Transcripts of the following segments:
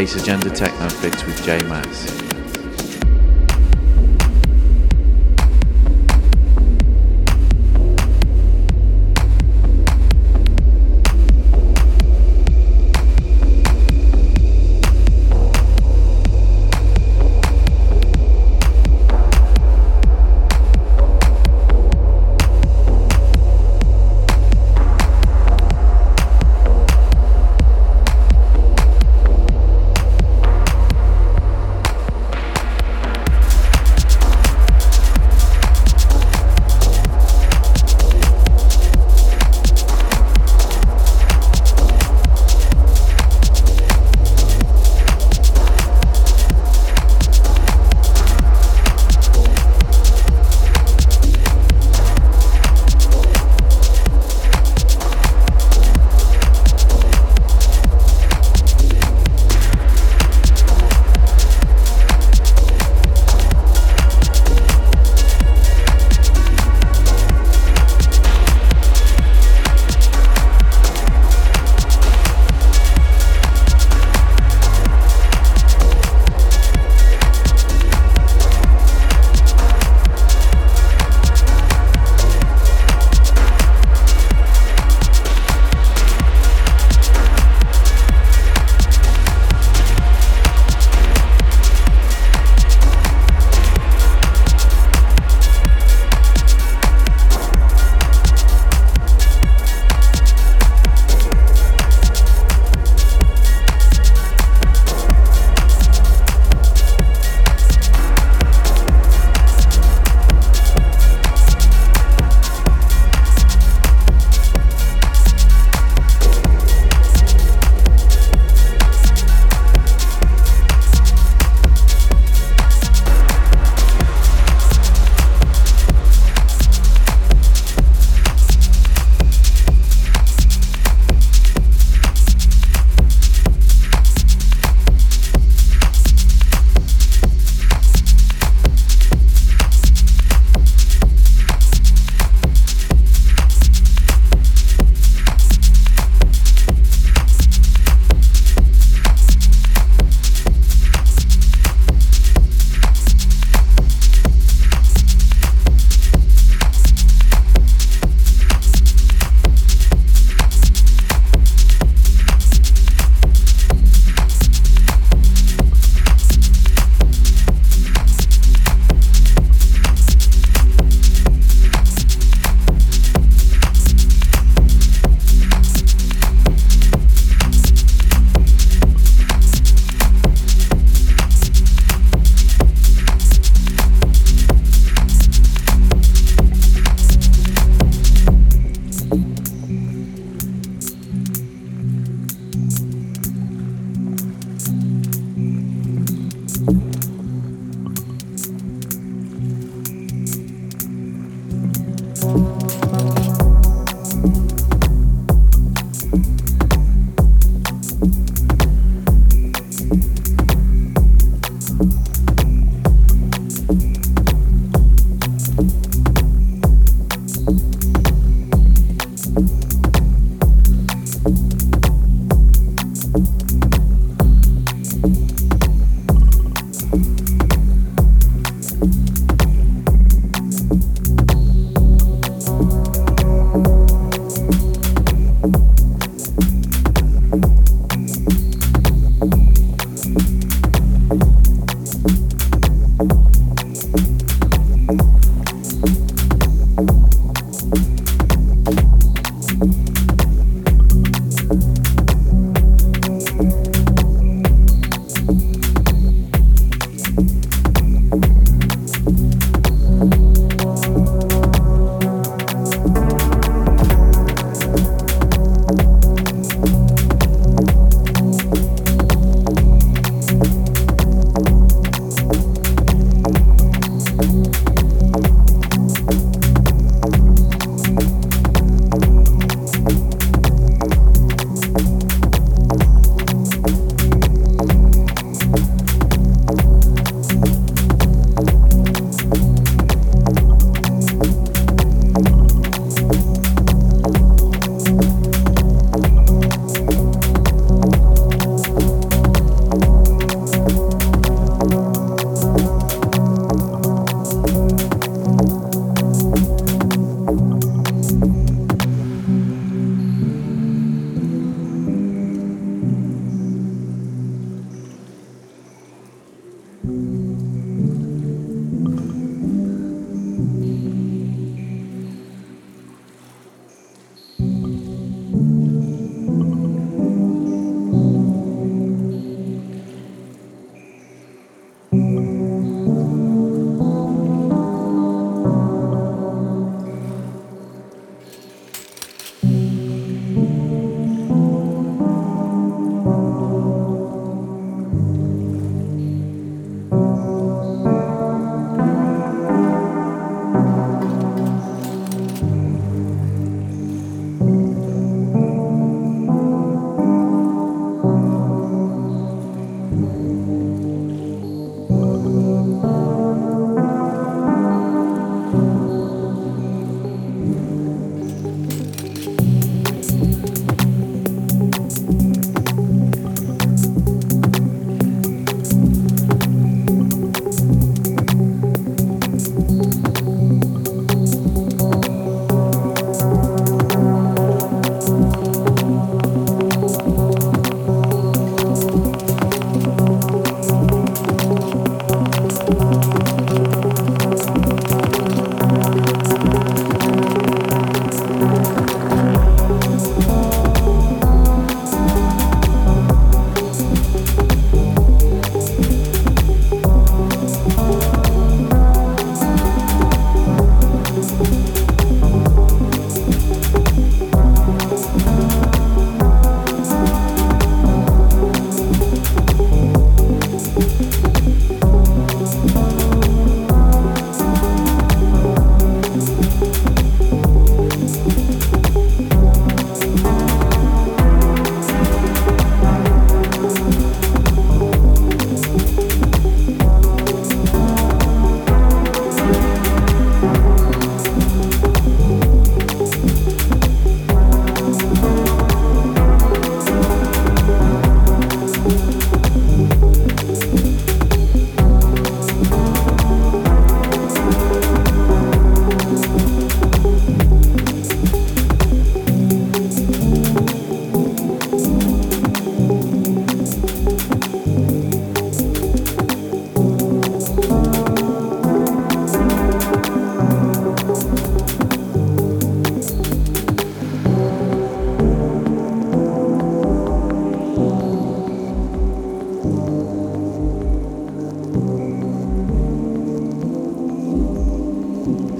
Bass Agenda Techno Fix with J Mass.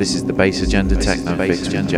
This is the Bass Agenda Techno Fix with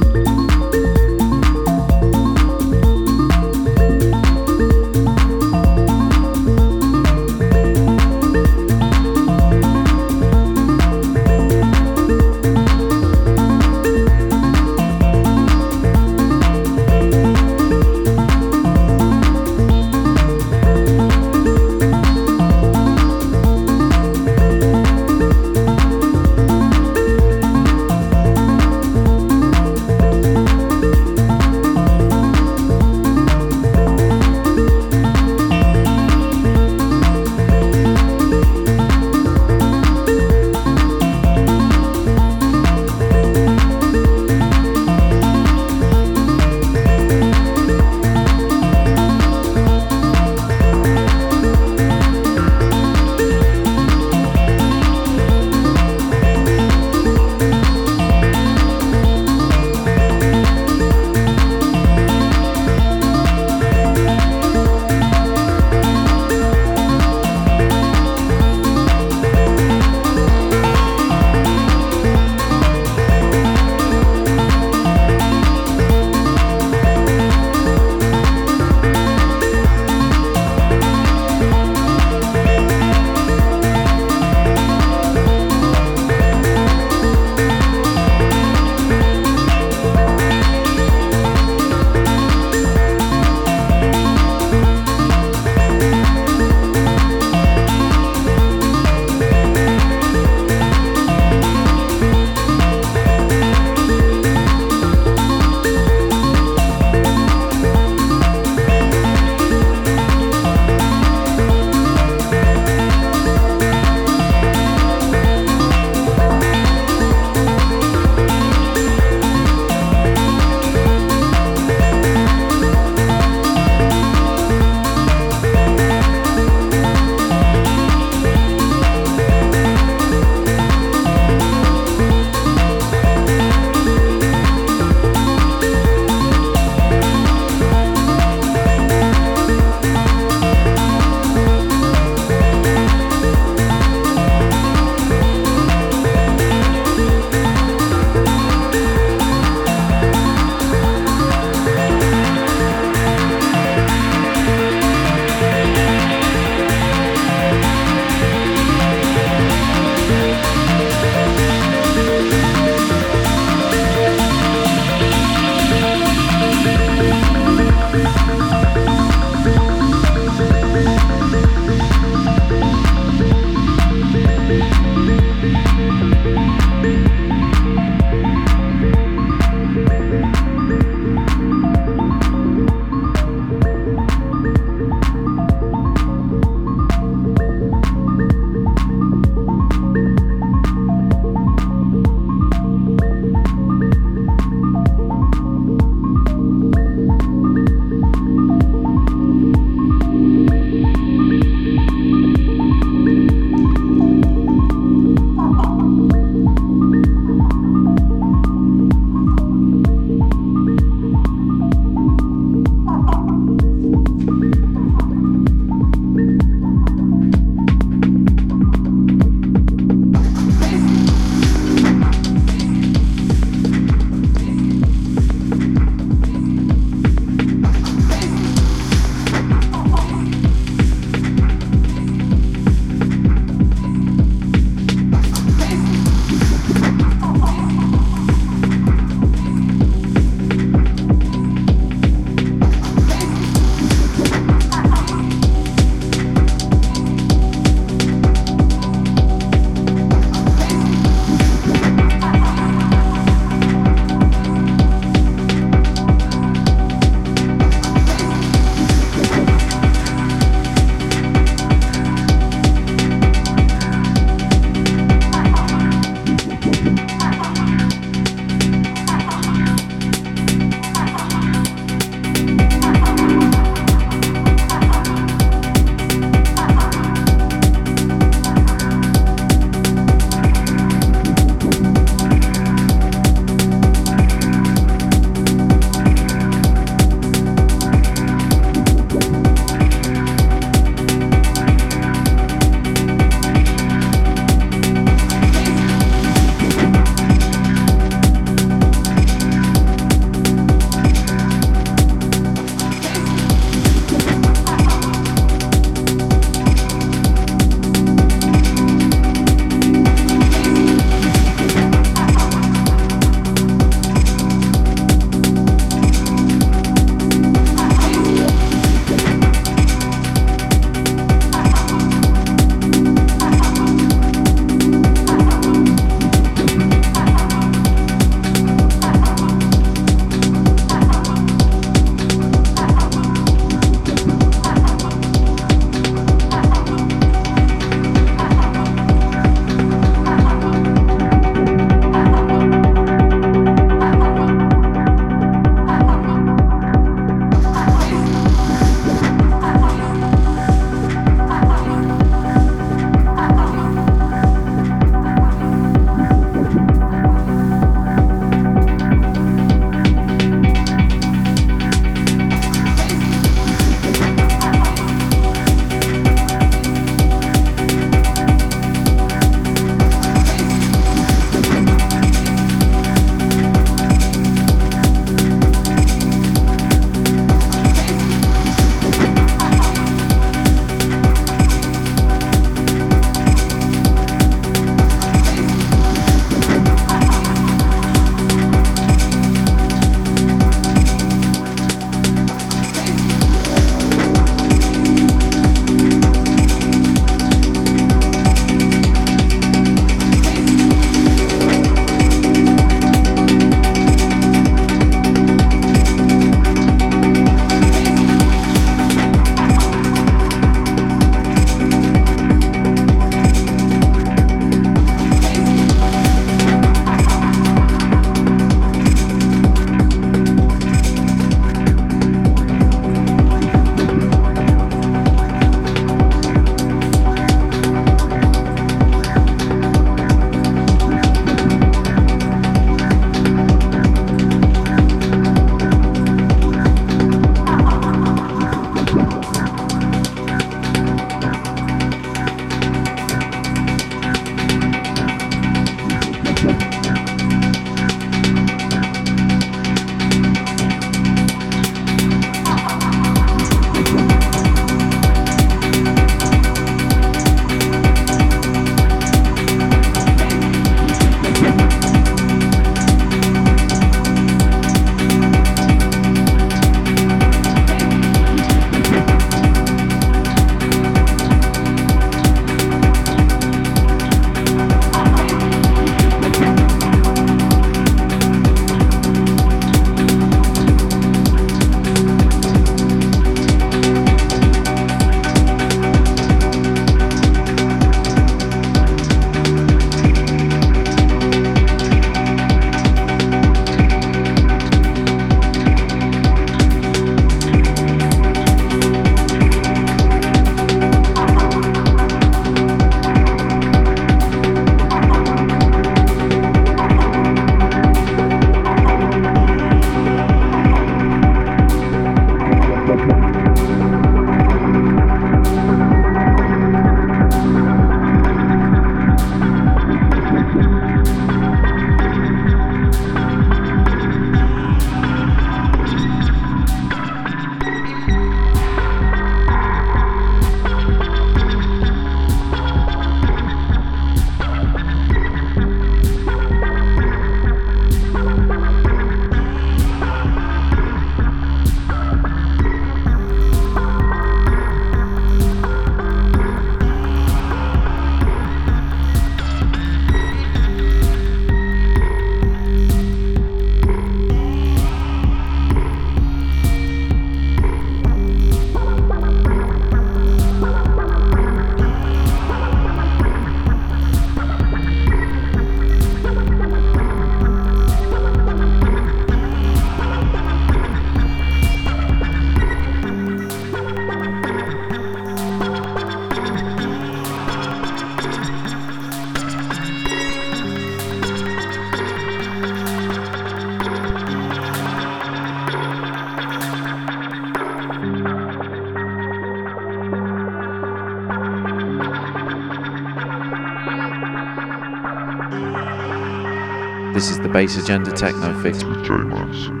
Bass Agenda Techno Fix. with J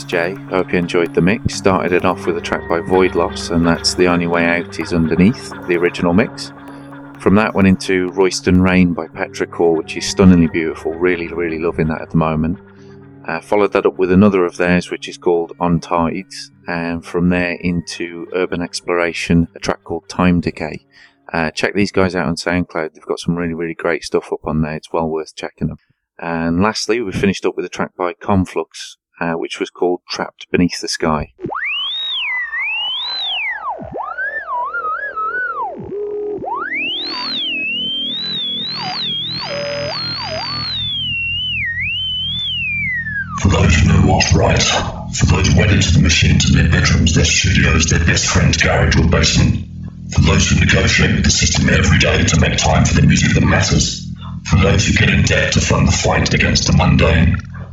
it's Jay. I hope you enjoyed the mix. Started it off with a track by Void Loss, and that's The Only Way Out is underneath the original mix. From that went into Royston Rain by Petrichor, which is stunningly beautiful. Really, really loving that at the moment. Uh, followed that up with another of theirs, which is called On Tides, and from there into Urban Exploration, a track called Time Decay. Uh, check these guys out on SoundCloud. They've got some really, really great stuff up on there. It's well worth checking them. And lastly, we finished up with a track by Conflux, uh, which was called Trapped Beneath the Sky. For those who know what's right, for those wedded to the machines in their bedrooms, their studios, their best friend's garage or basement, for those who negotiate with the system every day to make time for the music that matters, for those who get in debt to fund the fight against the mundane,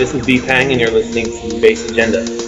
this is B Pang, and you're listening to Bass Agenda.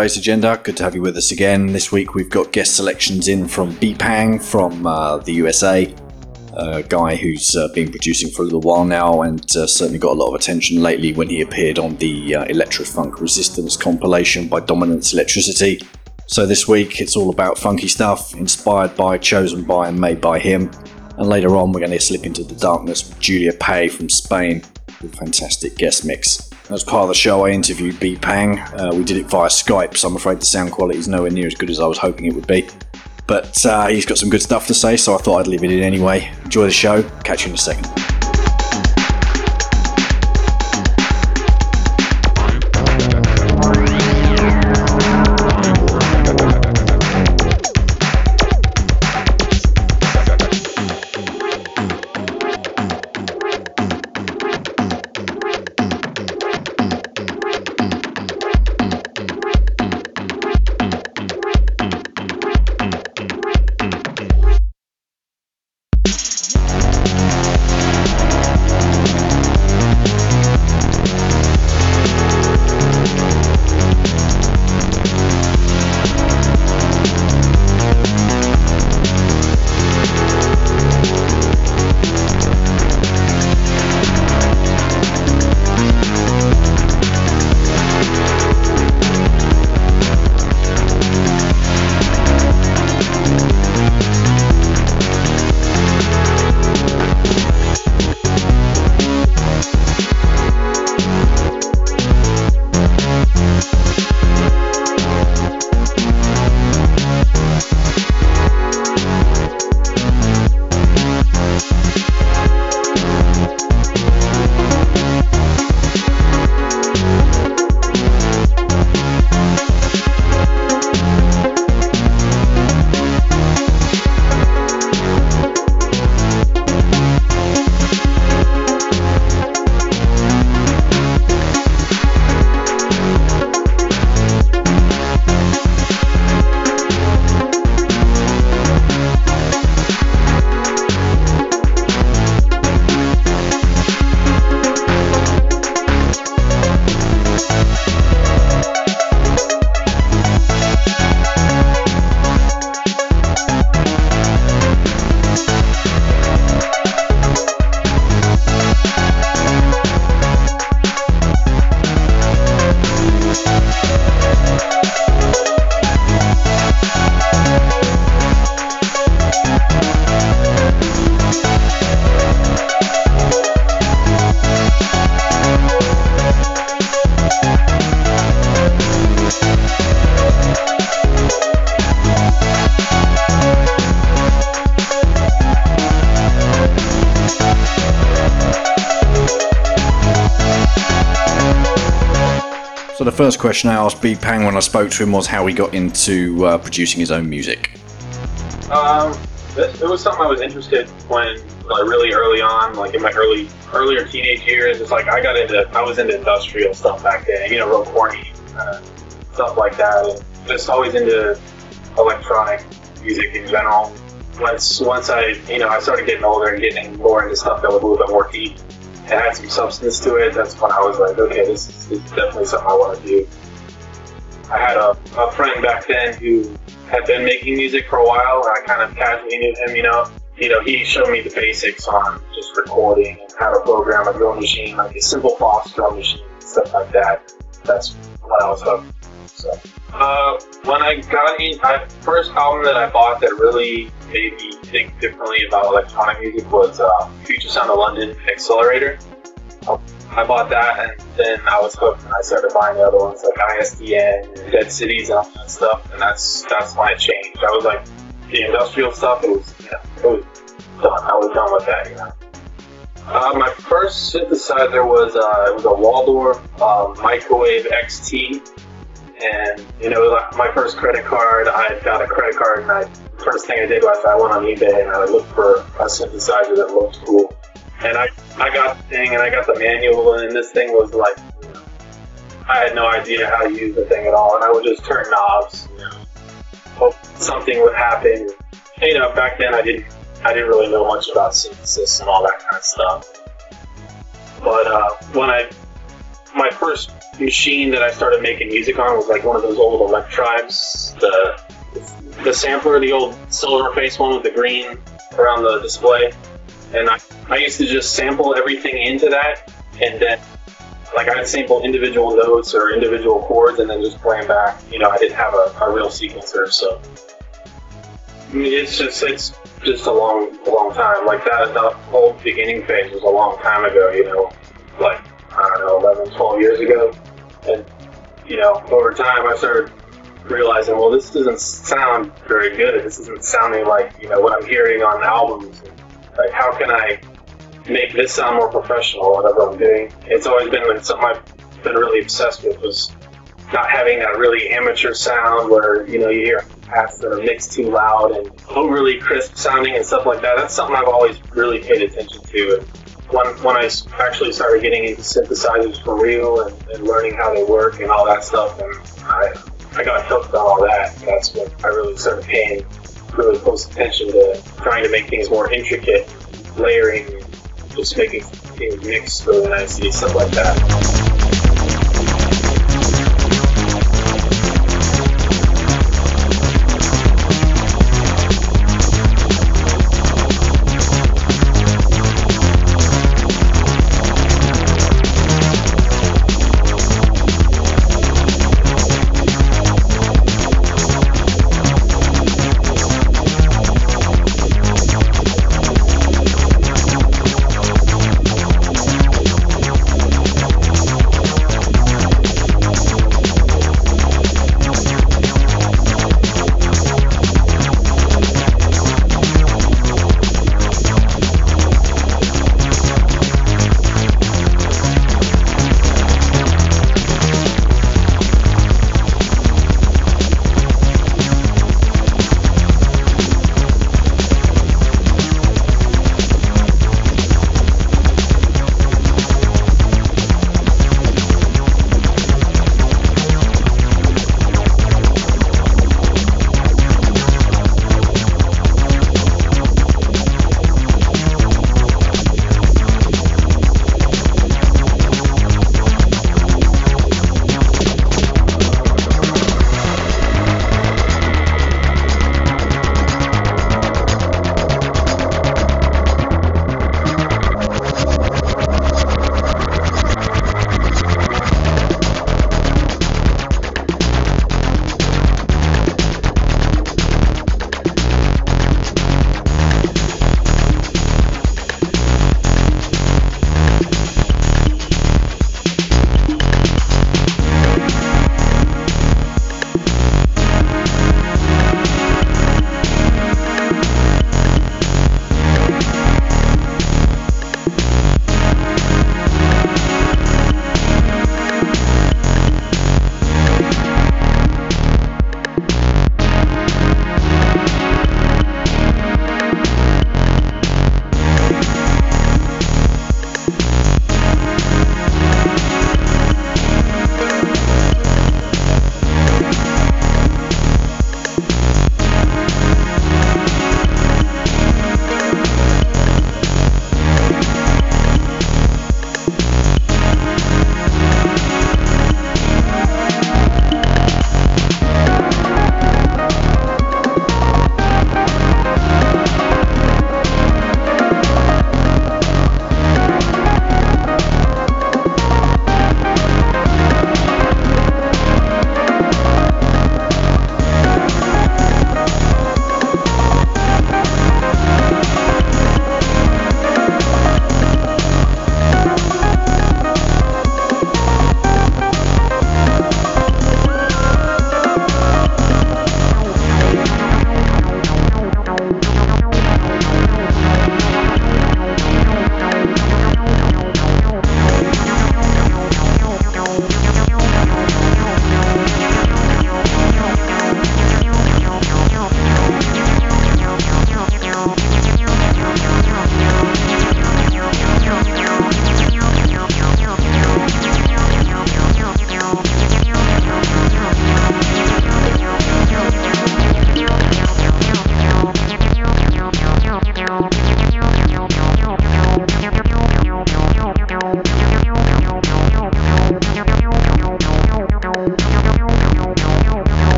Bass Agenda. Good to have you with us again. This week we've got guest selections in from Beepang from uh, the USA, a guy who's uh, been producing for a little while now and uh, certainly got a lot of attention lately when he appeared on the uh, Electrofunk Resistance compilation by Dominance Electricity. So this week it's all about funky stuff, inspired by, chosen by, and made by him. And later on we're going to slip into the darkness with Julia Pay from Spain with a fantastic guest mix. As part of the show, I interviewed Beepang. Uh, we did it via Skype, so I'm afraid the sound quality is nowhere near as good as I was hoping it would be. But uh, he's got some good stuff to say, so I thought I'd leave it in anyway. Enjoy the show. Catch you in a second. Question I asked B Pang when I spoke to him was how he got into uh, producing his own music. Um, it, it was something I was interested when, like, really early on, like in my early, earlier teenage years. It's like I got into, I was into industrial stuff back then, you know, real corny uh, stuff like that, just always into electronic music in general. Once, once I, you know, I started getting older and getting more into stuff that was a little bit more deep and had some substance to it. That's when I was like, okay, this is, this is definitely something I want to do. Who had been making music for a while, and I kind of casually knew him. You know, you know, he showed me the basics on just recording and how to program a drum machine, like a simple Fox drum machine, stuff like that. That's when I was hooked. So, uh, when I got in, my first album that I bought that really made me think differently about electronic music was uh, Future Sound of London Accelerator. I bought that and then I was hooked and I started buying the other ones like ISDN Dead Cities and all that stuff and that's that's when it changed. I was like the industrial stuff it was you know, it was done. I was done with that, you know. Uh, my first synthesizer was uh, it was a Waldorf uh, Microwave XT, and you know, like my first credit card, I got a credit card, and I first thing I did was I went on eBay and I looked for a synthesizer that looked cool, and I I got the thing and I got the manual, and this thing was like, I had no idea how to use the thing at all, and I would just turn knobs, hope something would happen. You know, back then I didn't I didn't really know much about synthesis and all that kind of stuff. But uh, when I my first machine that I started making music on was like one of those old Electribes, the the sampler, the old silver face one with the green around the display. And I, I used to just sample everything into that, and then like I'd sample individual notes or individual chords, and then just play them back. You know, I didn't have a, a real sequencer, so I mean, it's just it's just a long, long time. Like that, the whole beginning phase was a long time ago. You know, like I don't know, 11, 12 years ago, and you know, over time I started realizing, well, this doesn't sound very good. This isn't sounding like you know what I'm hearing on albums. Like, how can I make this sound more professional? Whatever I'm doing, it's always been like something I've been really obsessed with was not having that really amateur sound where you know you hear paths that are mixed too loud and overly crisp sounding and stuff like that. That's something I've always really paid attention to. And when, I actually started getting into synthesizers for real and, and learning how they work and all that stuff, and I, I got hooked on all that. That's when I really started paying really close attention to trying to make things more intricate, layering, just making things mix nicely, stuff like that.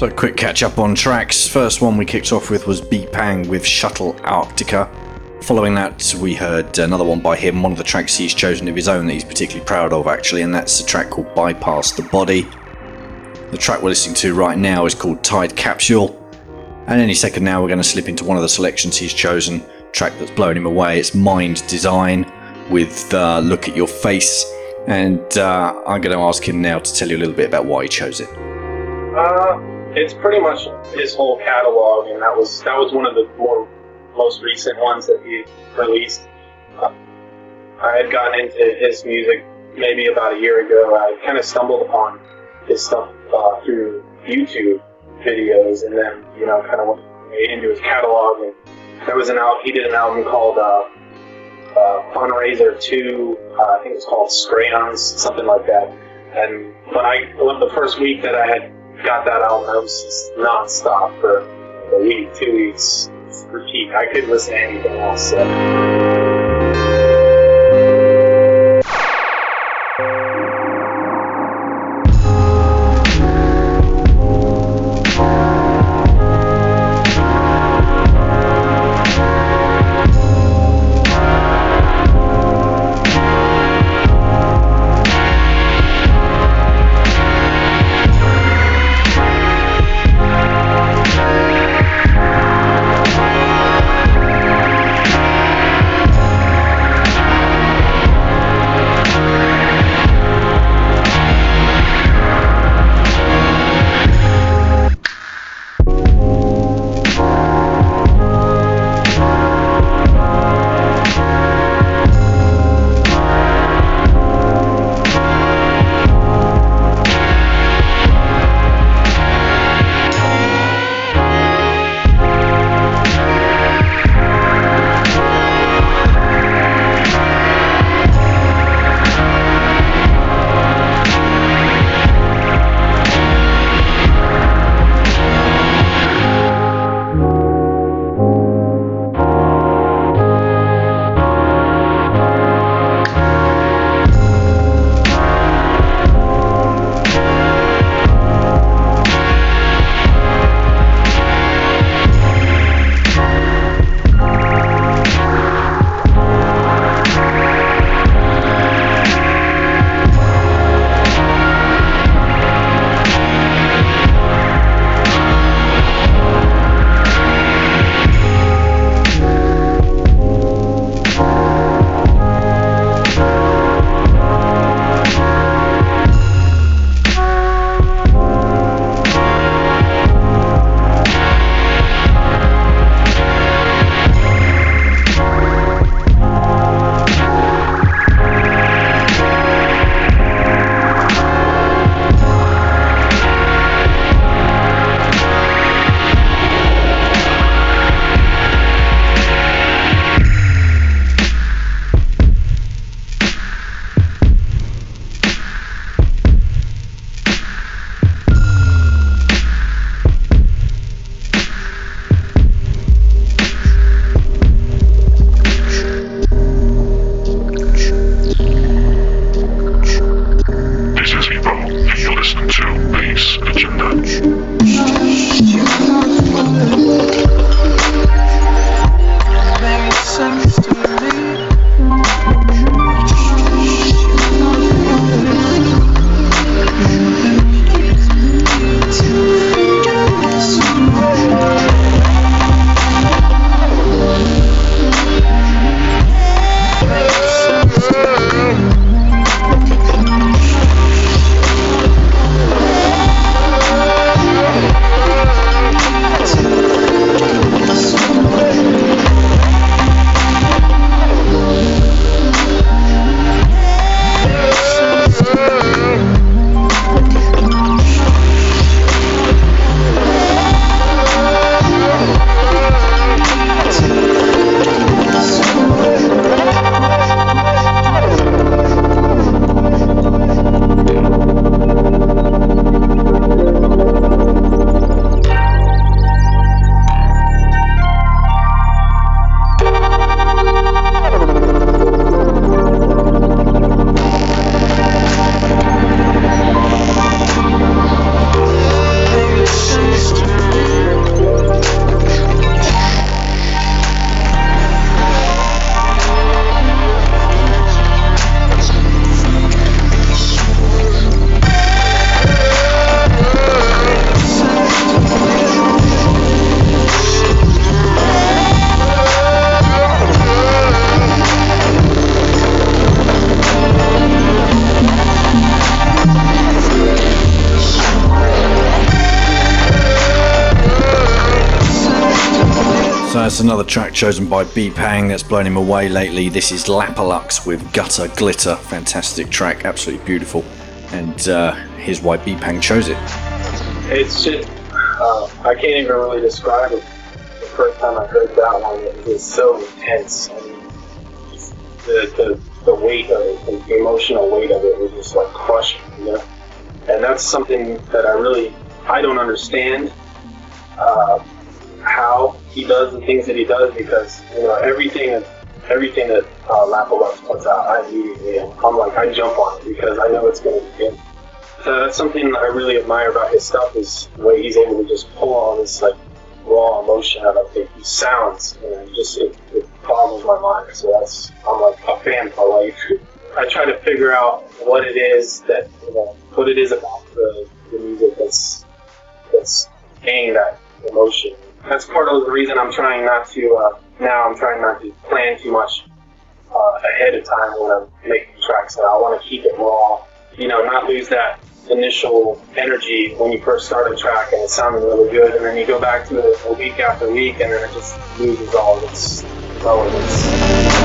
So, quick catch up on tracks. First one we kicked off with was Beepang with Shuttle Arctica. Following that, we heard another one by him, one of the tracks he's chosen of his own that he's particularly proud of, actually, and that's a track called Bypass the Body. The track we're listening to right now is called Tide Capsule. And any second now, we're going to slip into one of the selections he's chosen, track that's blown him away. It's Mind Design with uh, Look at Your Face. And uh, I'm going to ask him now to tell you a little bit about why he chose it. It's pretty much his whole catalog, and that was that was one of the more most recent ones that he released. Uh, I had gotten into his music maybe about a year ago. I kind of stumbled upon his stuff uh, through YouTube videos, and then you know kind of went into his catalog. And there was an album he did an album called uh, uh, Fundraiser Two. Uh, I think it was called Scrayons, something like that. And when I when the first week that I had got that album, I was just nonstop for a week, two weeks, repeat. I couldn't listen to anything else. So. Chosen by B Pang that's blown him away lately. This is Lapalux with Gutter Glitter. Fantastic track, absolutely beautiful. And uh, here's why B Pang chose it. It's just, uh, I can't even really describe it. The first time I heard that one, it was so intense. I mean, the, the, the weight of it, the emotional weight of it was just like crushing, you know? And that's something that I really, I don't understand. Things that he does because you know everything that everything that uh, Lapalux puts out, I immediately I'm like I jump on it because I know it's going to be good. So that's something that I really admire about his stuff is the way he's able to just pull all this like raw emotion out of it. He sounds, know, just it, it boggles my mind. So that's I'm like a fan for life. I try to figure out what it is not to. Uh, now I'm trying not to plan too much uh, ahead of time when I'm making tracks. I want to keep it raw. You know, not lose that initial energy when you first start a track and it's sounding really good, and then you go back to it a week after week, and then it just loses all of its relevance.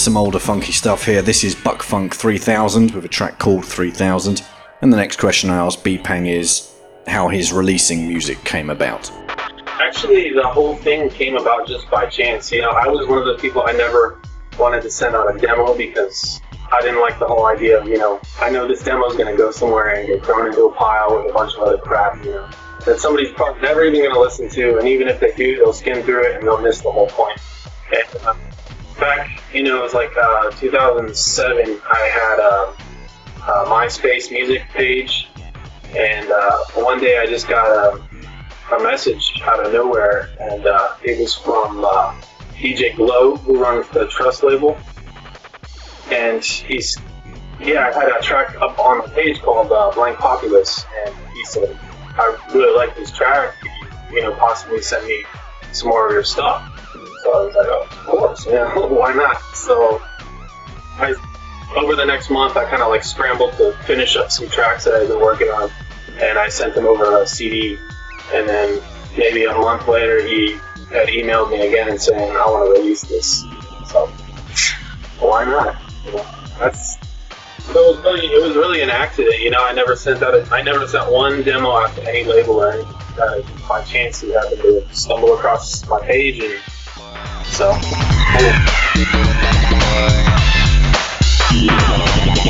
Some older funky stuff here. This is Buck Funk 3000 with a track called 3000. And the next question I asked B Pang is how his releasing music came about. Actually, the whole thing came about just by chance. You know, I was one of the people I never wanted to send out a demo because I didn't like the whole idea of, you know, I know this demo is going to go somewhere and get thrown into a pile with a bunch of other crap, you know, that somebody's probably never even going to listen to. And even if they do, they'll skim through it and they'll miss the whole point. You know, it was like uh, 2007. I had a, a MySpace music page, and uh, one day I just got a, a message out of nowhere, and uh, it was from uh, DJ Glow, who runs the Trust label, and he's yeah, I had a track up on the page called uh, Blank Populace, and he said, I really like this track. You know, possibly send me some more of your stuff. Was like, of course, yeah, why not? So I, over the next month, I kind of like scrambled to finish up some tracks that I'd been working on, and I sent them over a CD. And then maybe a month later, he had emailed me again and saying, I want to release this. So why not? That's so it was really it was really an accident. You know, I never sent out a, I never sent one demo out to any label or anything. Uh, by chance, he happened to stumble across my page and so. You're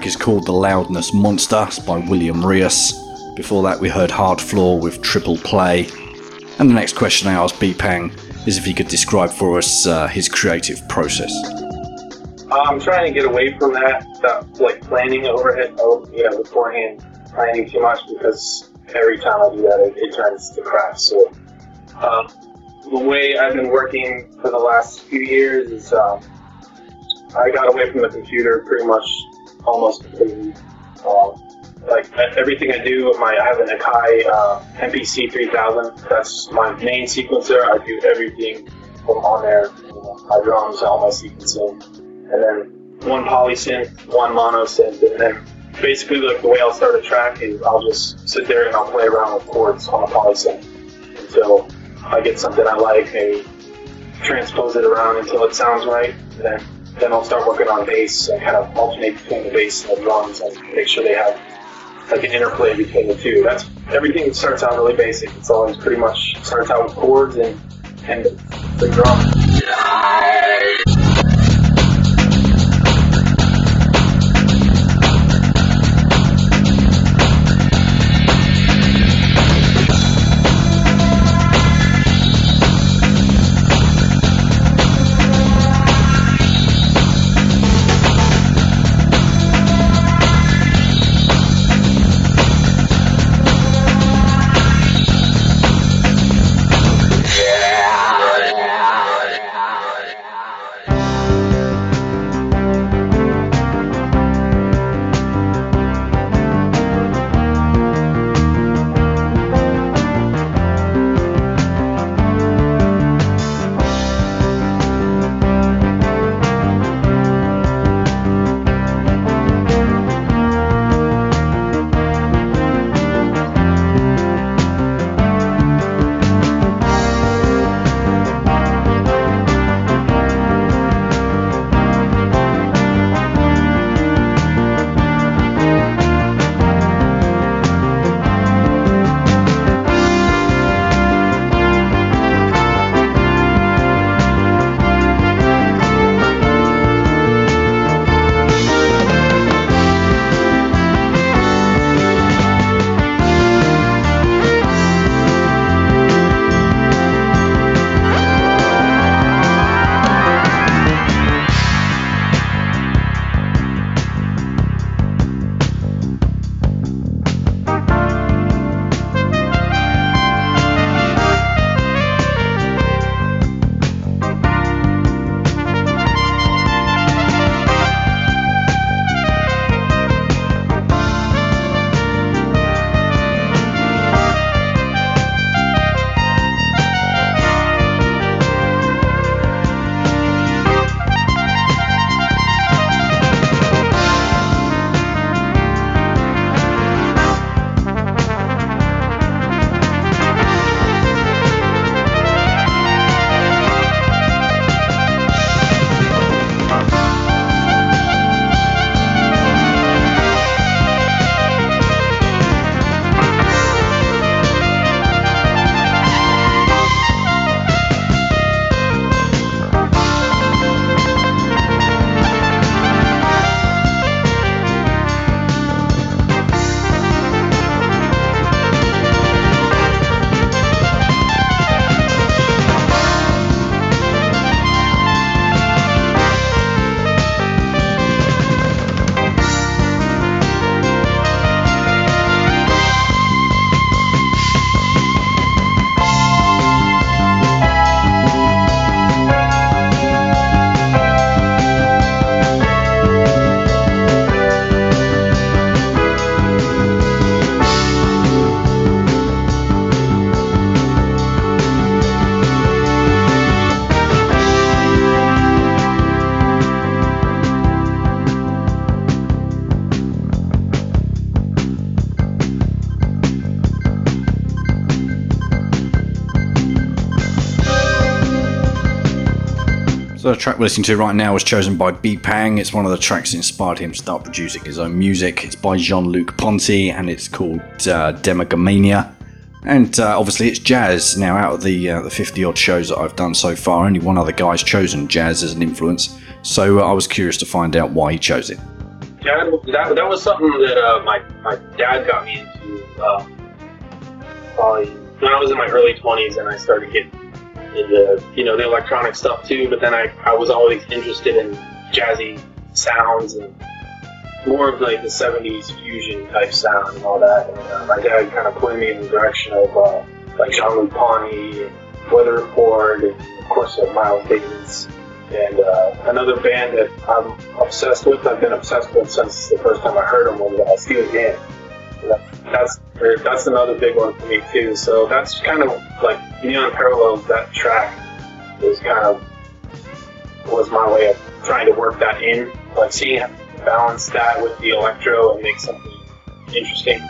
track is called The Loudness Monster by William Rios. Before that we heard Hardfloor with Triple Play. And the next question I asked Beepang is if he could describe for us uh, his creative process. I'm trying to get away from that, that like planning overhead, oh, you know, beforehand planning too much because every time I do that, it, it turns to crap. So, um, the way I've been working for the last few years is um, I got away from the computer pretty much almost completely. Um, like everything I do, my I have an Akai uh, MPC 3000. That's my main sequencer. I do everything from on there. You know, my drums, all my sequencing, and then one polysynth, one monosynth, and then basically like the way I'll start a track is I'll just sit there and I'll play around with chords on a polysynth until I get something I like, maybe transpose it around until it sounds right, and then then I'll start working on bass and kind of alternate between the bass and the drums and make sure they have like an interplay between the two. That's everything starts out really basic. It's always pretty much starts out with chords and and the drum. Track we're listening to right now was chosen by B Pang. It's one of the tracks that inspired him to start producing his own music. It's by Jean-Luc Ponty and it's called uh. And uh, obviously it's jazz. Now out of the uh, the 50 odd shows that I've done so far, only one other guy's chosen jazz as an influence. So uh, I was curious to find out why he chose it. Yeah, that, that was something that uh, my, my dad got me into um, probably when I was in my early 20s and I started getting into, you know, the electronic stuff too. But then I, I was always interested in jazzy sounds and more of like the 70s fusion type sound and all that. And uh, my dad kind of pointed me in the direction of uh, like Jean-Luc Ponty and Weather Report and of course uh, Miles Davis. And uh, another band that I'm obsessed with, I've been obsessed with since the first time I heard them was uh, Steely Dan. That's that's another big one for me too. So that's kind of like Neon Parallels. That track is kind of was my way of trying to work that in, like seeing how to balance that with the electro and make something interesting.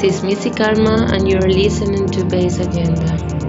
This is Missy Karma, and you're listening to Bass Agenda.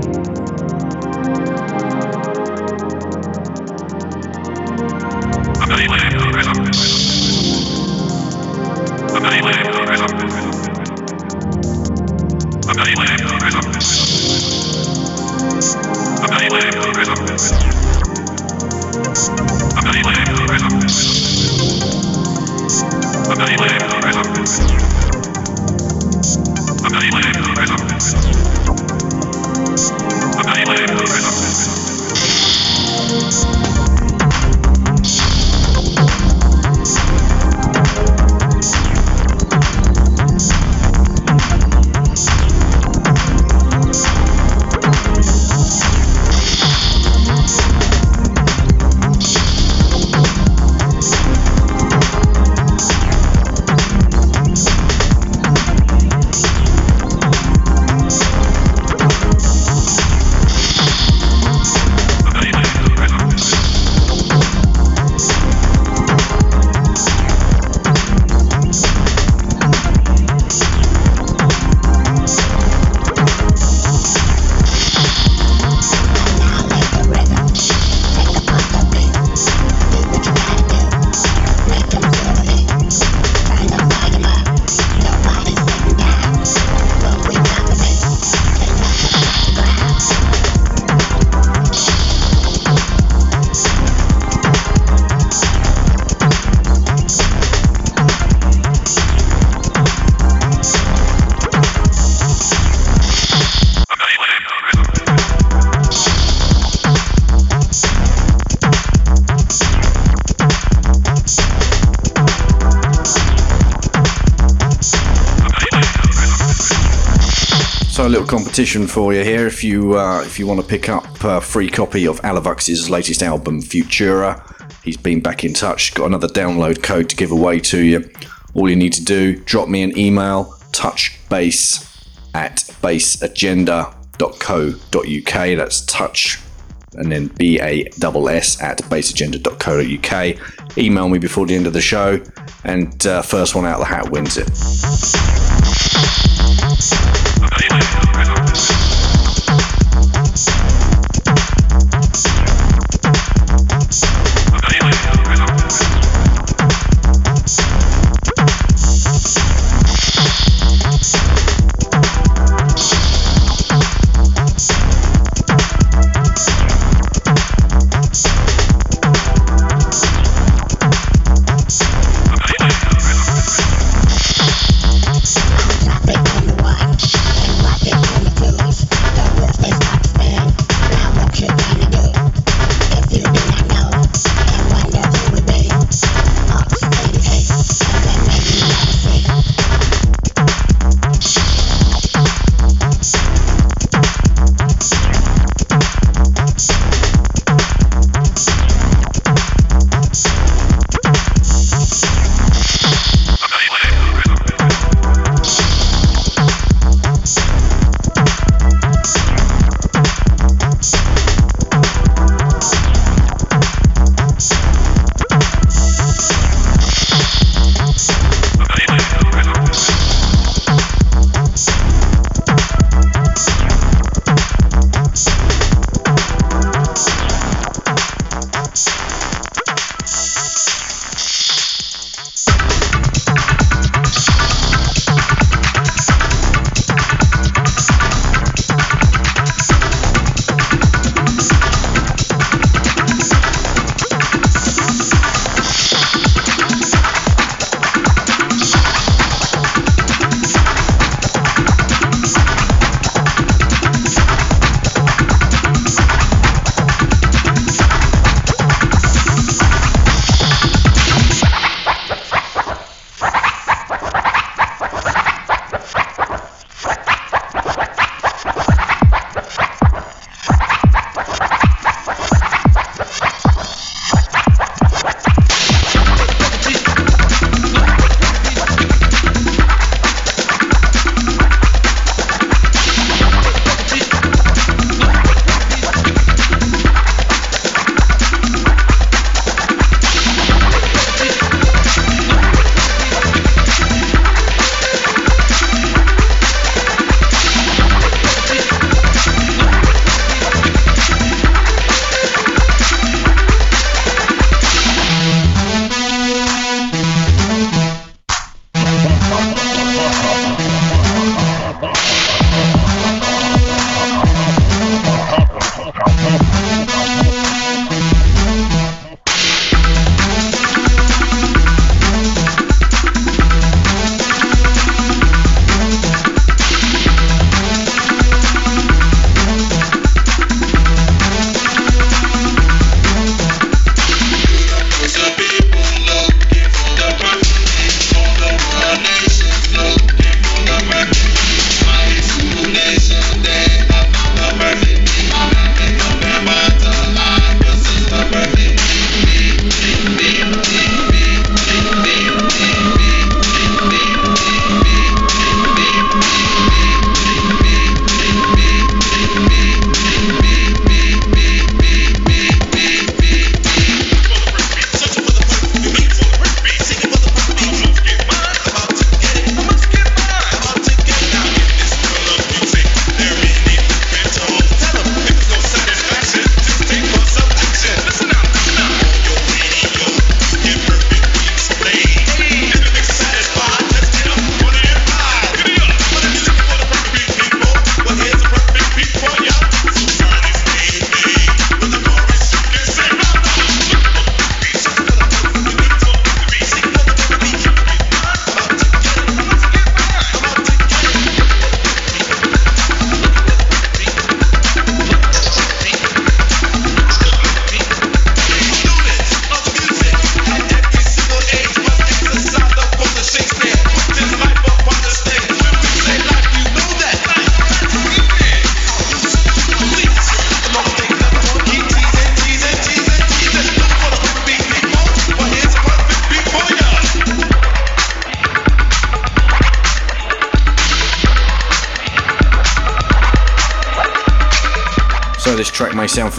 Competition for you here. If you uh, if you want to pick up a free copy of Alavux's latest album Futura, he's been back in touch. Got another download code to give away to you. All you need to do, drop me an email, touchbase at bassagenda.co.uk. That's touch and then B A S at bassagenda.co.uk. Email me before the end of the show, and uh, first one out the hat wins it.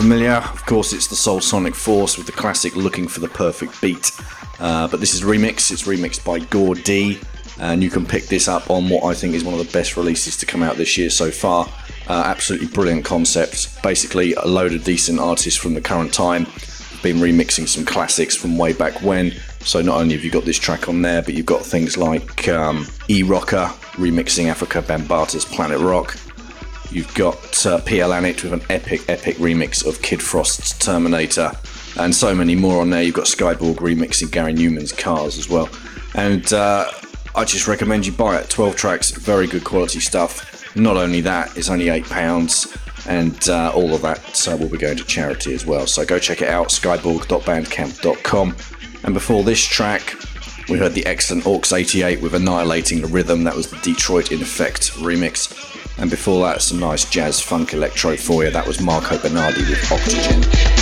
Familiar. Of course, it's the Soul Sonic Force with the classic Looking for the Perfect Beat. Uh, but this is remix, it's remixed by Gore D, and you can pick this up on what I think is one of the best releases to come out this year so far. Uh, absolutely brilliant concepts. Basically, a load of decent artists from the current time been remixing some classics from way back when. So not only have you got this track on there, but you've got things like um, E Rocker remixing Afrika Bambaataa's Planet Rock. You've got uh, PL Anit with an epic, epic remix of Kid Frost's Terminator, and so many more on there. You've got Skyborg remixing Gary Numan's Cars as well. And uh, I just recommend you buy it. 12 tracks, very good quality stuff. Not only that, it's only £8 and uh, all of that uh, will be going to charity as well. So go check it out, skyborg.bandcamp.com. And before this track, we heard the excellent Orcs 88 with Annihilating the Rhythm. That was the Detroit in Effect remix. And before that, some nice jazz funk electro for you. That was Marco Bernardi with Oxygen.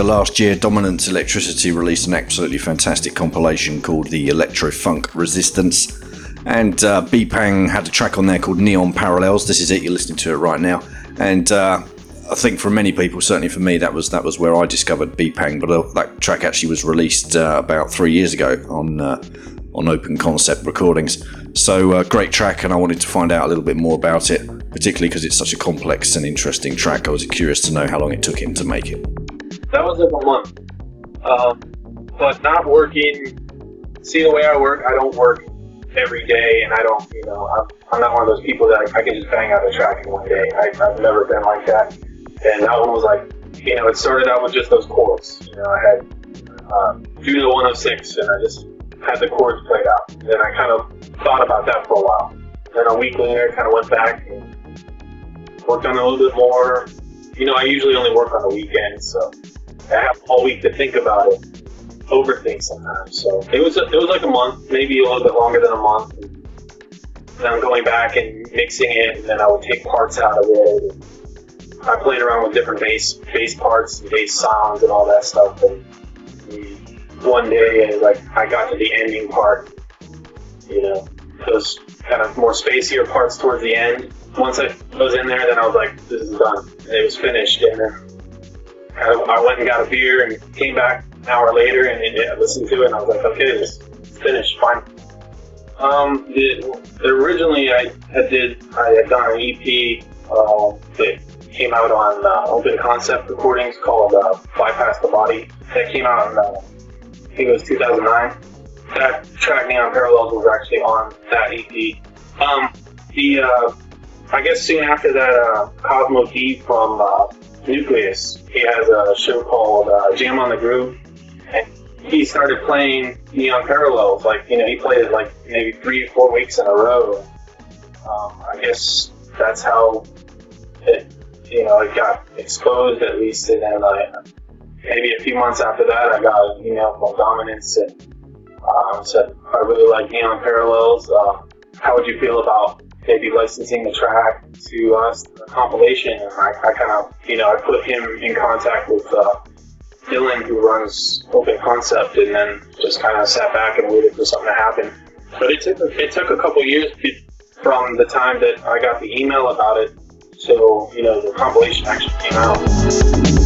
Of last year, Dominance Electricity released an absolutely fantastic compilation called the Electro Funk Resistance. And uh, Beepang had a track on there called Neon Parallels. This is it, you're listening to it right now. And uh, I think for many people, certainly for me, that was that was where I discovered Beepang. But uh, that track actually was released uh, about three years ago on uh, on Open Concept Recordings. So uh, great track, and I wanted to find out a little bit more about it, particularly because it's such a complex and interesting track. I was curious to know how long it took him to make it like a month. Um, but not working. See the way I work, I don't work every day, and I don't, you know, I'm, I'm not one of those people that I, I can just bang out a track in one day. I, I've never been like that. And that one was like, you know, it started out with just those chords. You know, I had um, Juno 106, and I just had the chords played out. Then I kind of thought about that for a while. Then a week later, I kind of went back and worked on it a little bit more. You know, I usually only work on the weekends, so have all week to think about it, overthink sometimes. So it was it was like a month, maybe a little bit longer than a month. And I'm going back and mixing it, and then I would take parts out of it. I played around with different bass bass parts, and bass sounds, and all that stuff. And one day, uh, like I got to the ending part, you know, those kind of more spacier parts towards the end. Once I was in there, then I was like, this is done. And it was finished. And then I, went and got a beer and came back an hour later and, and I listened to it and I was like, okay, this is finished, fine. Um, the, originally I had did I had done an EP uh, that came out on uh, Open Concept Recordings called uh, Bypass the Body. That came out in uh, I think it was 2009. That track Neon Parallels was actually on that EP. Um, the uh, I guess soon after that, uh, Cosmo D from uh, Nucleus, he has a show called uh, Jam on the Groove, and he started playing Neon Parallels. Like you know, he played it like maybe three, four weeks in a row. Um, I guess that's how it, you know, it got exposed at least, and then I maybe a few months after that, I got an email from Dominance and um, said, I really like Neon Parallels. Uh, how would you feel about maybe licensing the track to us, a compilation? And I, I kind of, you know, I put him in contact with uh, Dylan, who runs Open Concept, and then just kind of sat back and waited for something to happen. But it took it took a couple years from the time that I got the email about it till you know the compilation actually came out.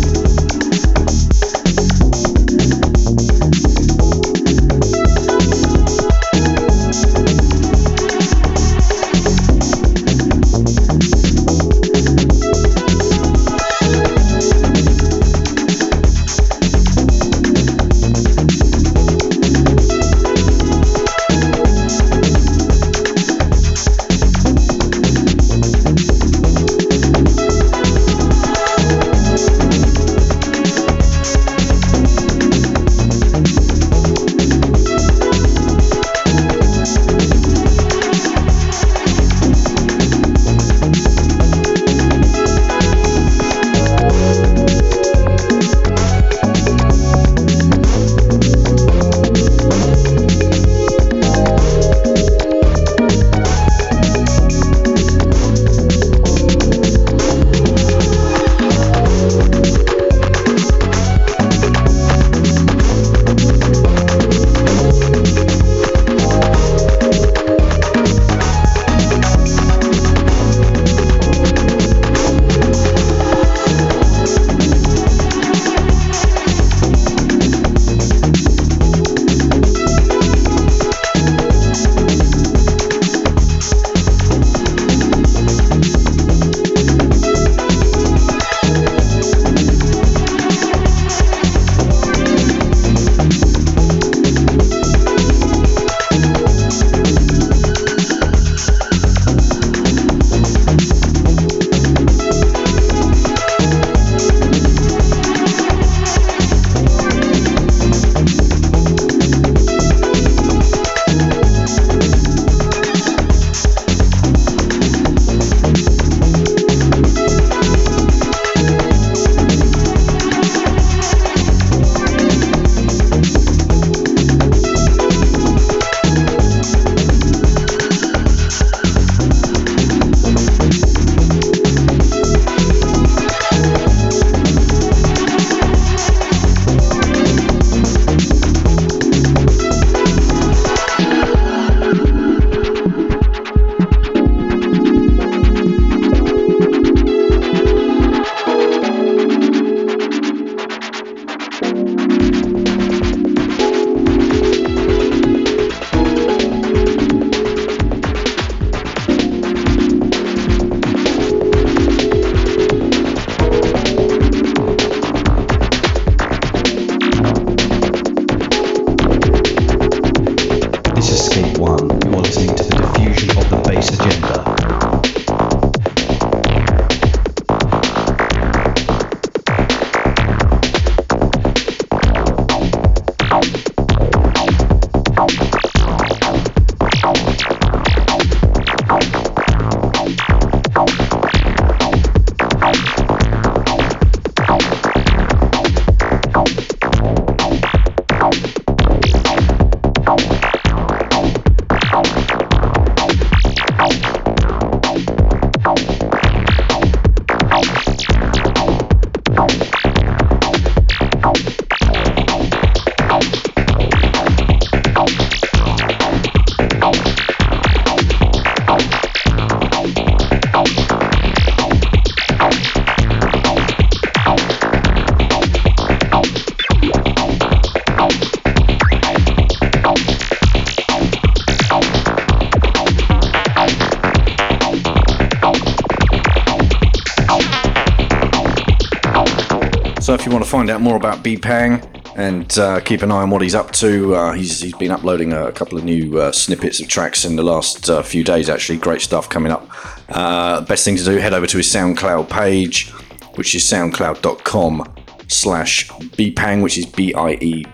Find out more about Biepang and uh, keep an eye on what he's up to, uh, he's, he's been uploading a couple of new uh, snippets of tracks in the last uh, few days, actually. Great stuff coming up. Uh, best thing to do, head over to his SoundCloud page, which is soundcloud.com slash biepang, which is B-I-E-P-A-N-G.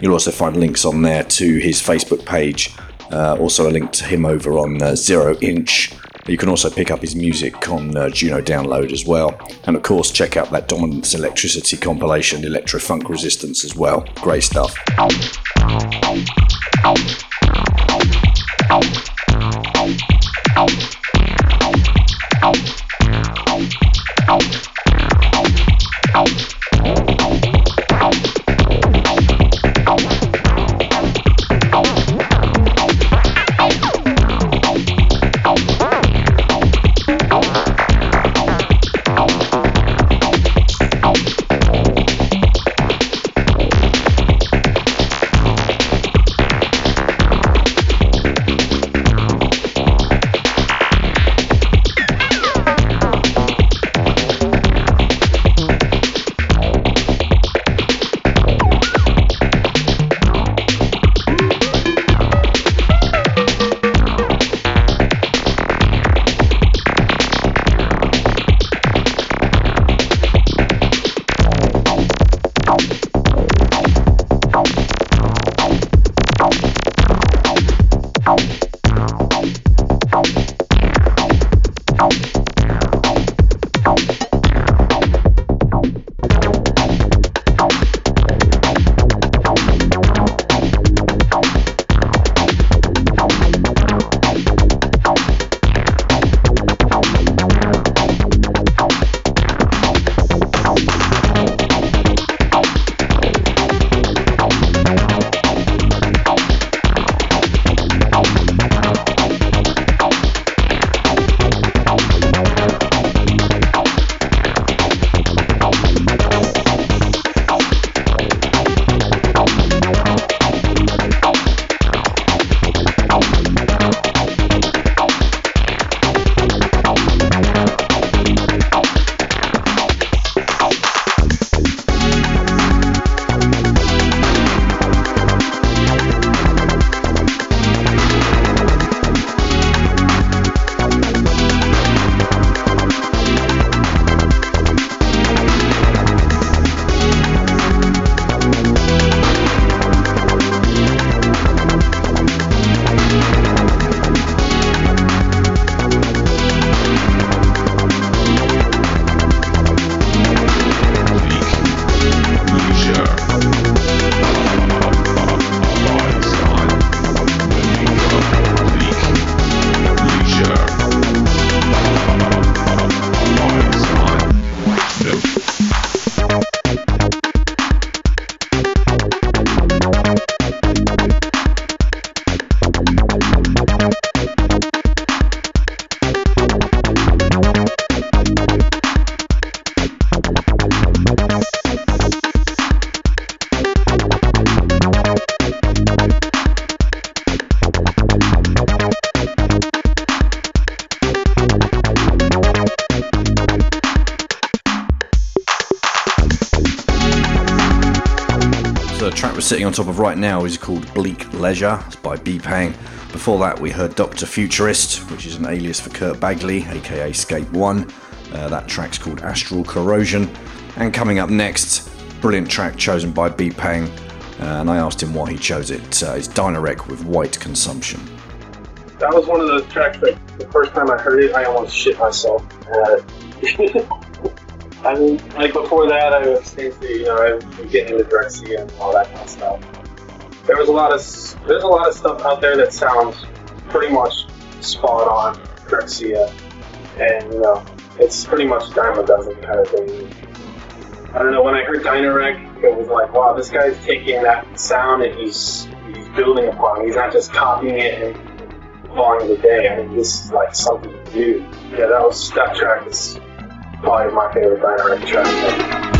You'll also find links on there to his Facebook page, uh, also a link to him over on Zero Inch. You can also pick up his music on Juno Download as well. And of course, check out that Dominance Electricity compilation, Electro Funk Resistance as well. Great stuff. Sitting on top of right now is called Bleak Leisure. It's by Biepang. Before that, we heard Dr. Futurist, which is an alias for Kurt Bagley, aka Scape One. Uh, that track's called Astral Corrosion. And coming up next, brilliant track chosen by Biepang. Uh, and I asked him why he chose it. Uh, it's Dynarec with White Consumption. That was one of those tracks that the first time I heard it, I almost shit myself. I mean, like before that, I was thinking, you know, I was getting into Drexciya and all that kind of stuff. There was a lot of there's a lot of stuff out there that sounds pretty much spot on Drexciya, and you know, it's pretty much dime a dozen kind of thing. I don't know. When I heard Dynarec, it was like, wow, this guy's taking that sound and he's he's building upon it. He's not just copying it and calling it a day. I mean, this is like something new. Yeah, that was that track is probably my favorite Dynarec track.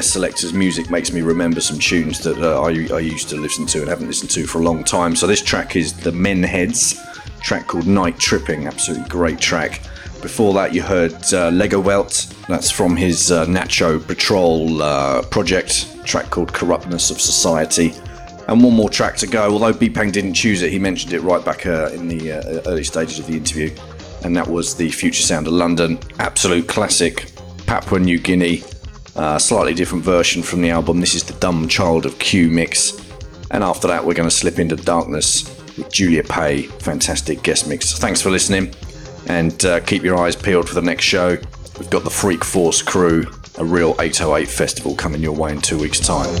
Guest selectors' music makes me remember some tunes that uh, I, I used to listen to and haven't listened to for a long time. So, this track is the Men Heads, track called Night Tripping. Absolutely great track. Before that, you heard uh, Legowelt. That's from his uh, Nacho Patrol uh, project, track called Corruptness of Society. And one more track to go. Although Biepang didn't choose it, he mentioned it right back uh, in the uh, early stages of the interview. And that was the Future Sound of London. Absolute classic. Papua New Guinea. Uh, slightly different version from the album. This is the Dumb Child of Q mix. And after that, we're going to slip into darkness with Julia Pay. Fantastic guest mix. Thanks for listening. And uh, keep your eyes peeled for the next show. We've got the Freak Force crew, a real 808 festival coming your way in two weeks' time.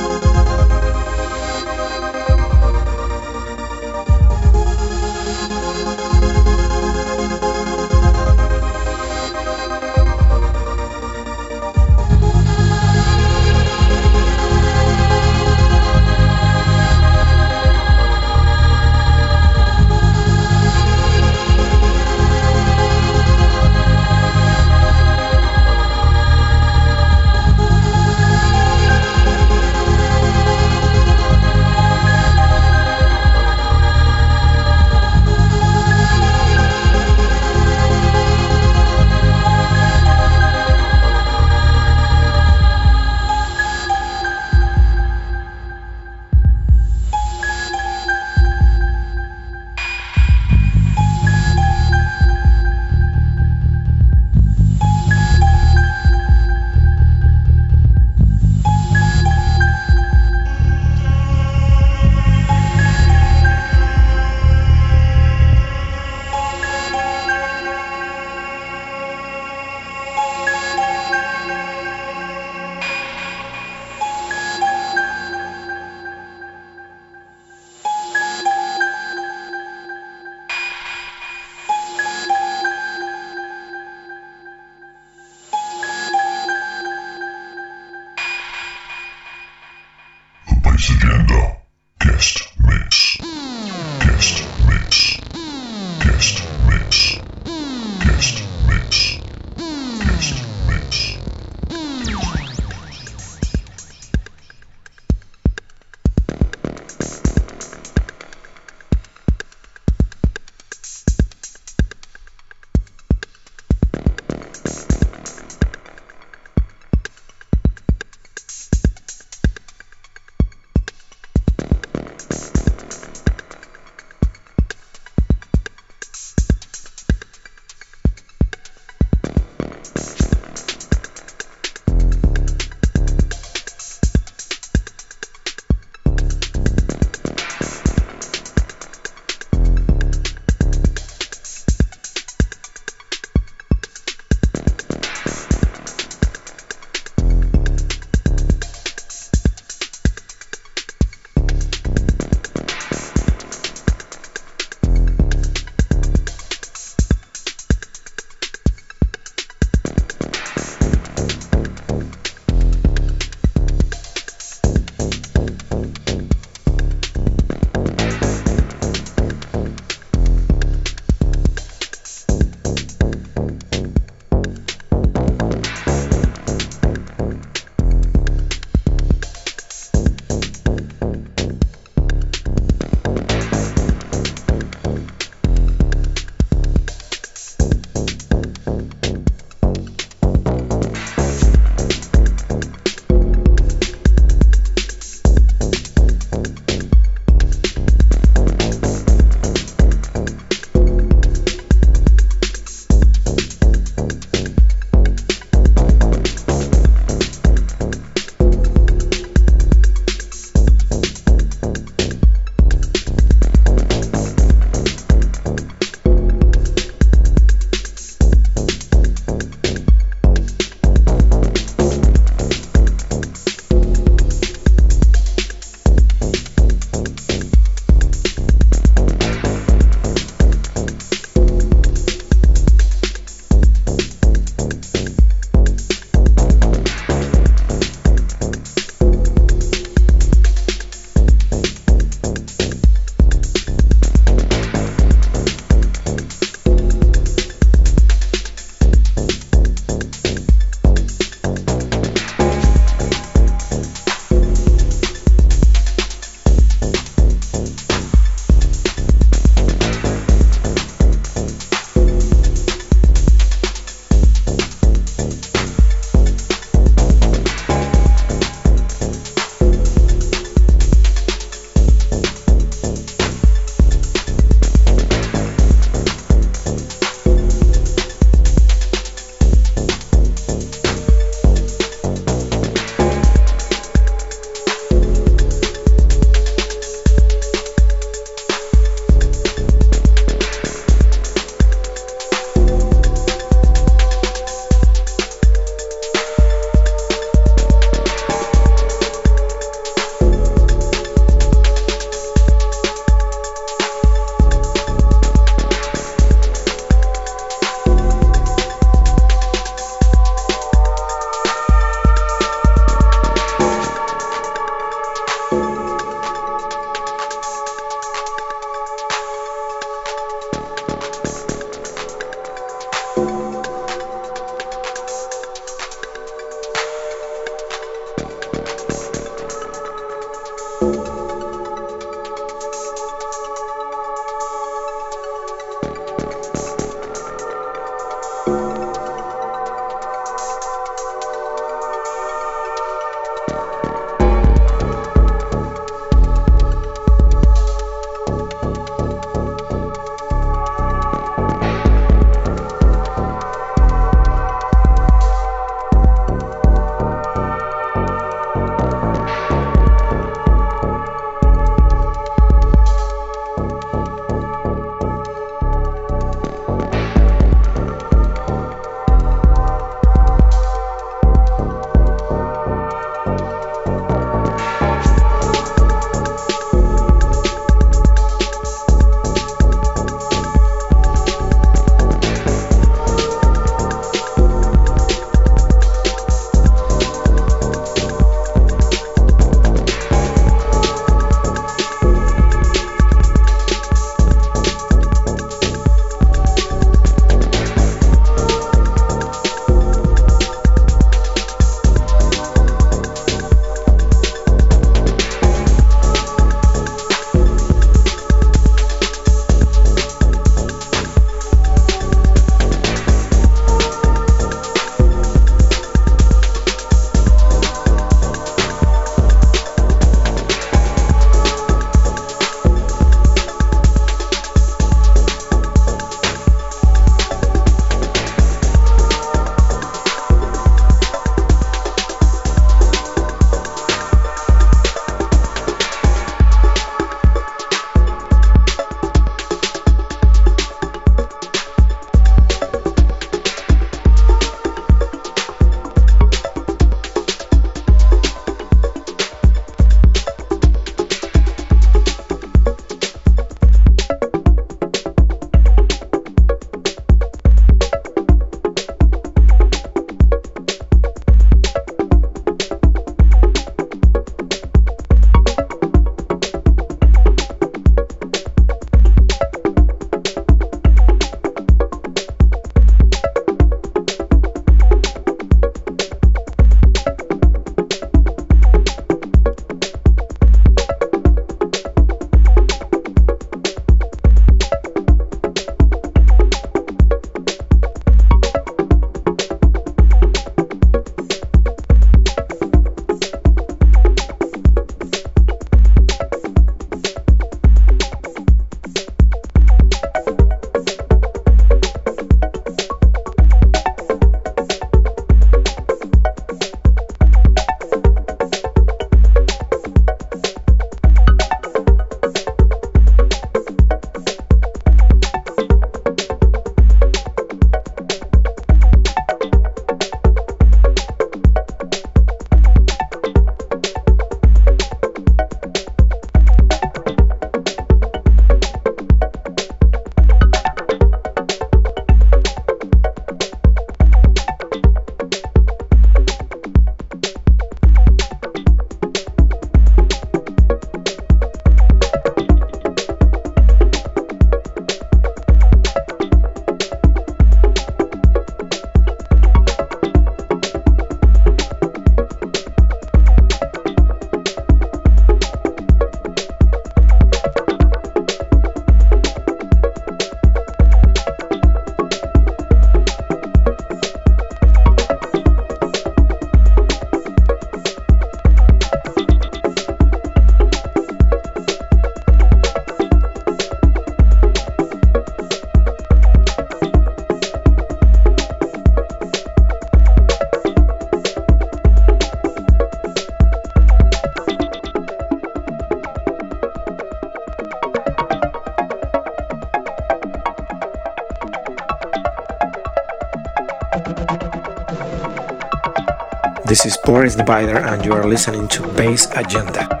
This is Boris Divider, and you are listening to Bass Agenda.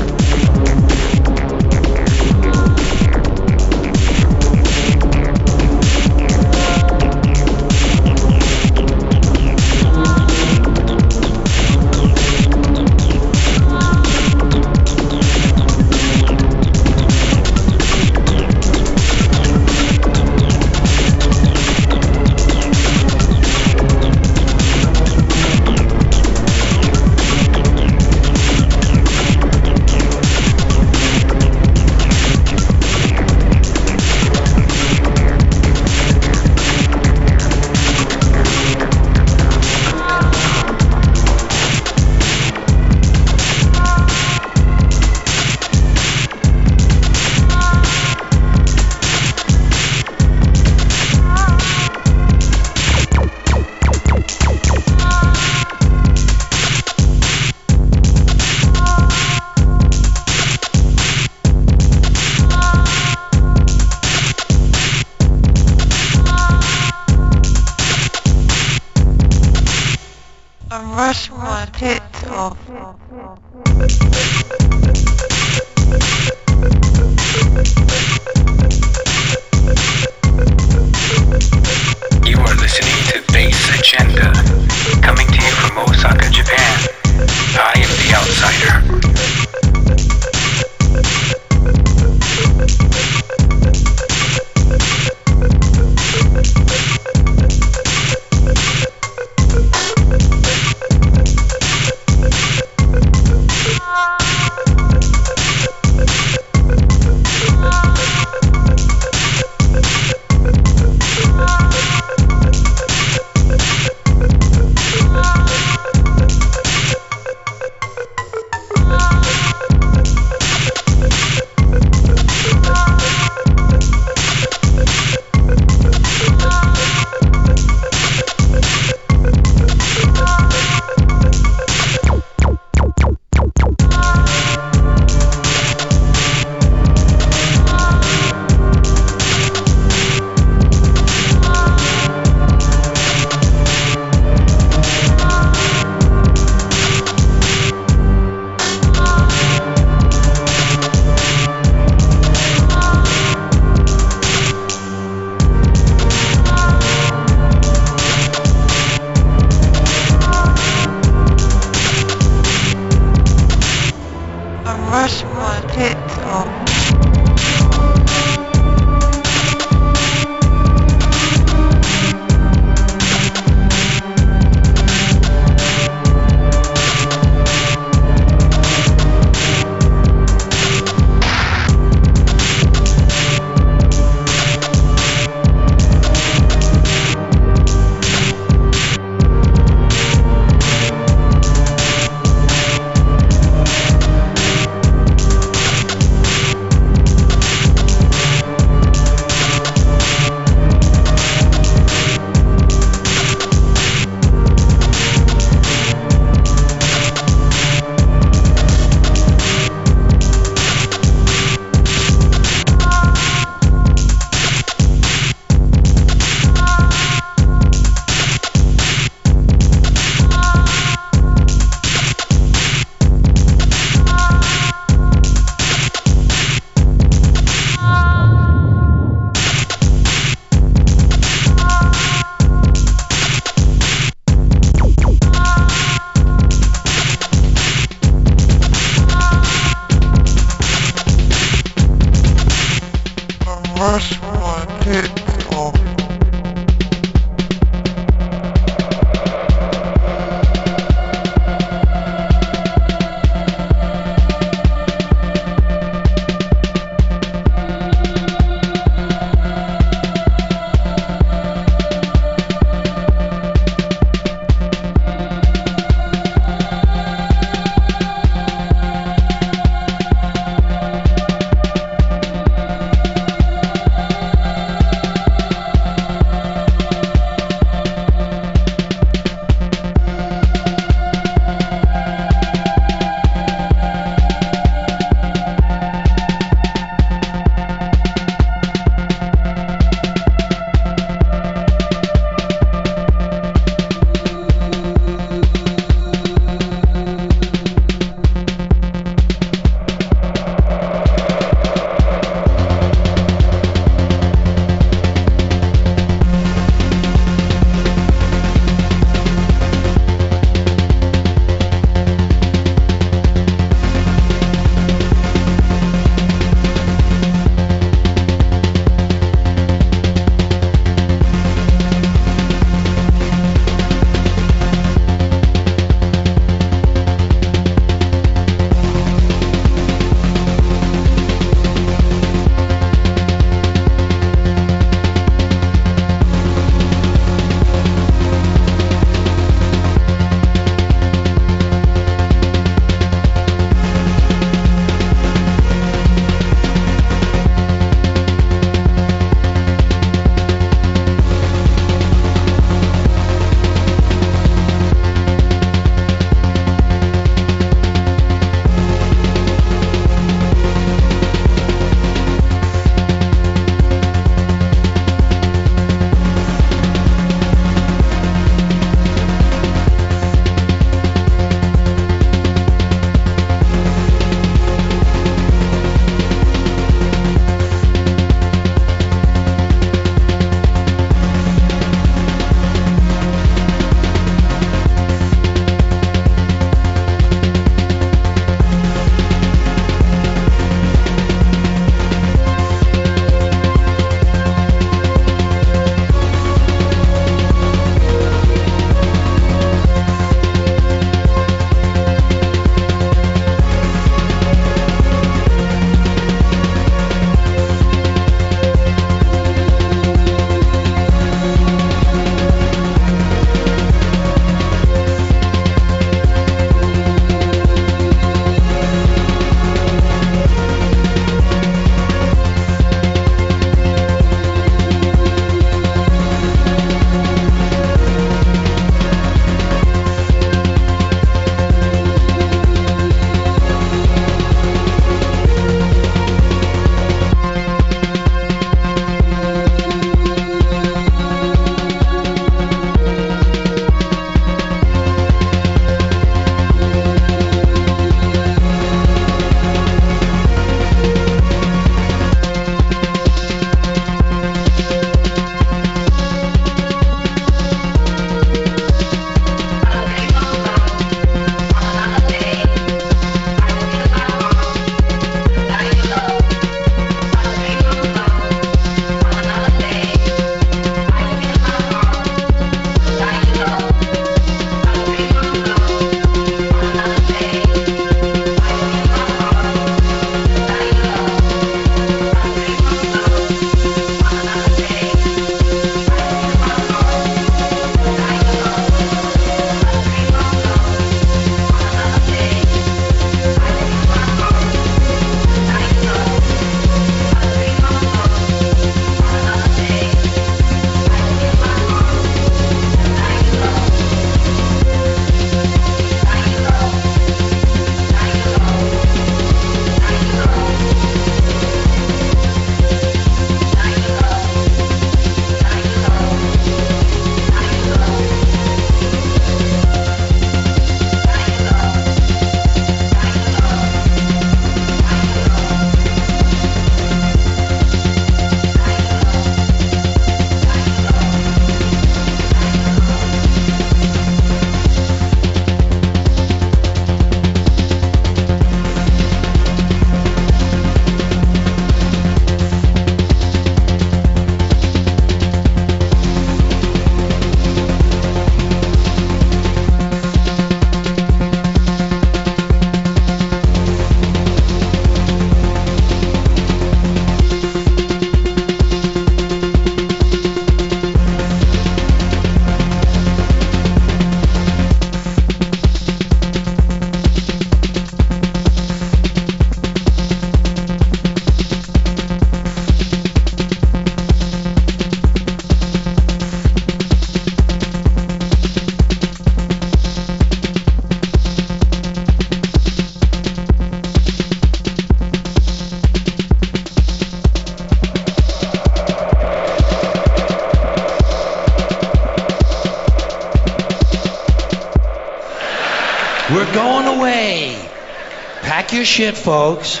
Your shit, folks.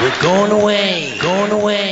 We're going away, going away,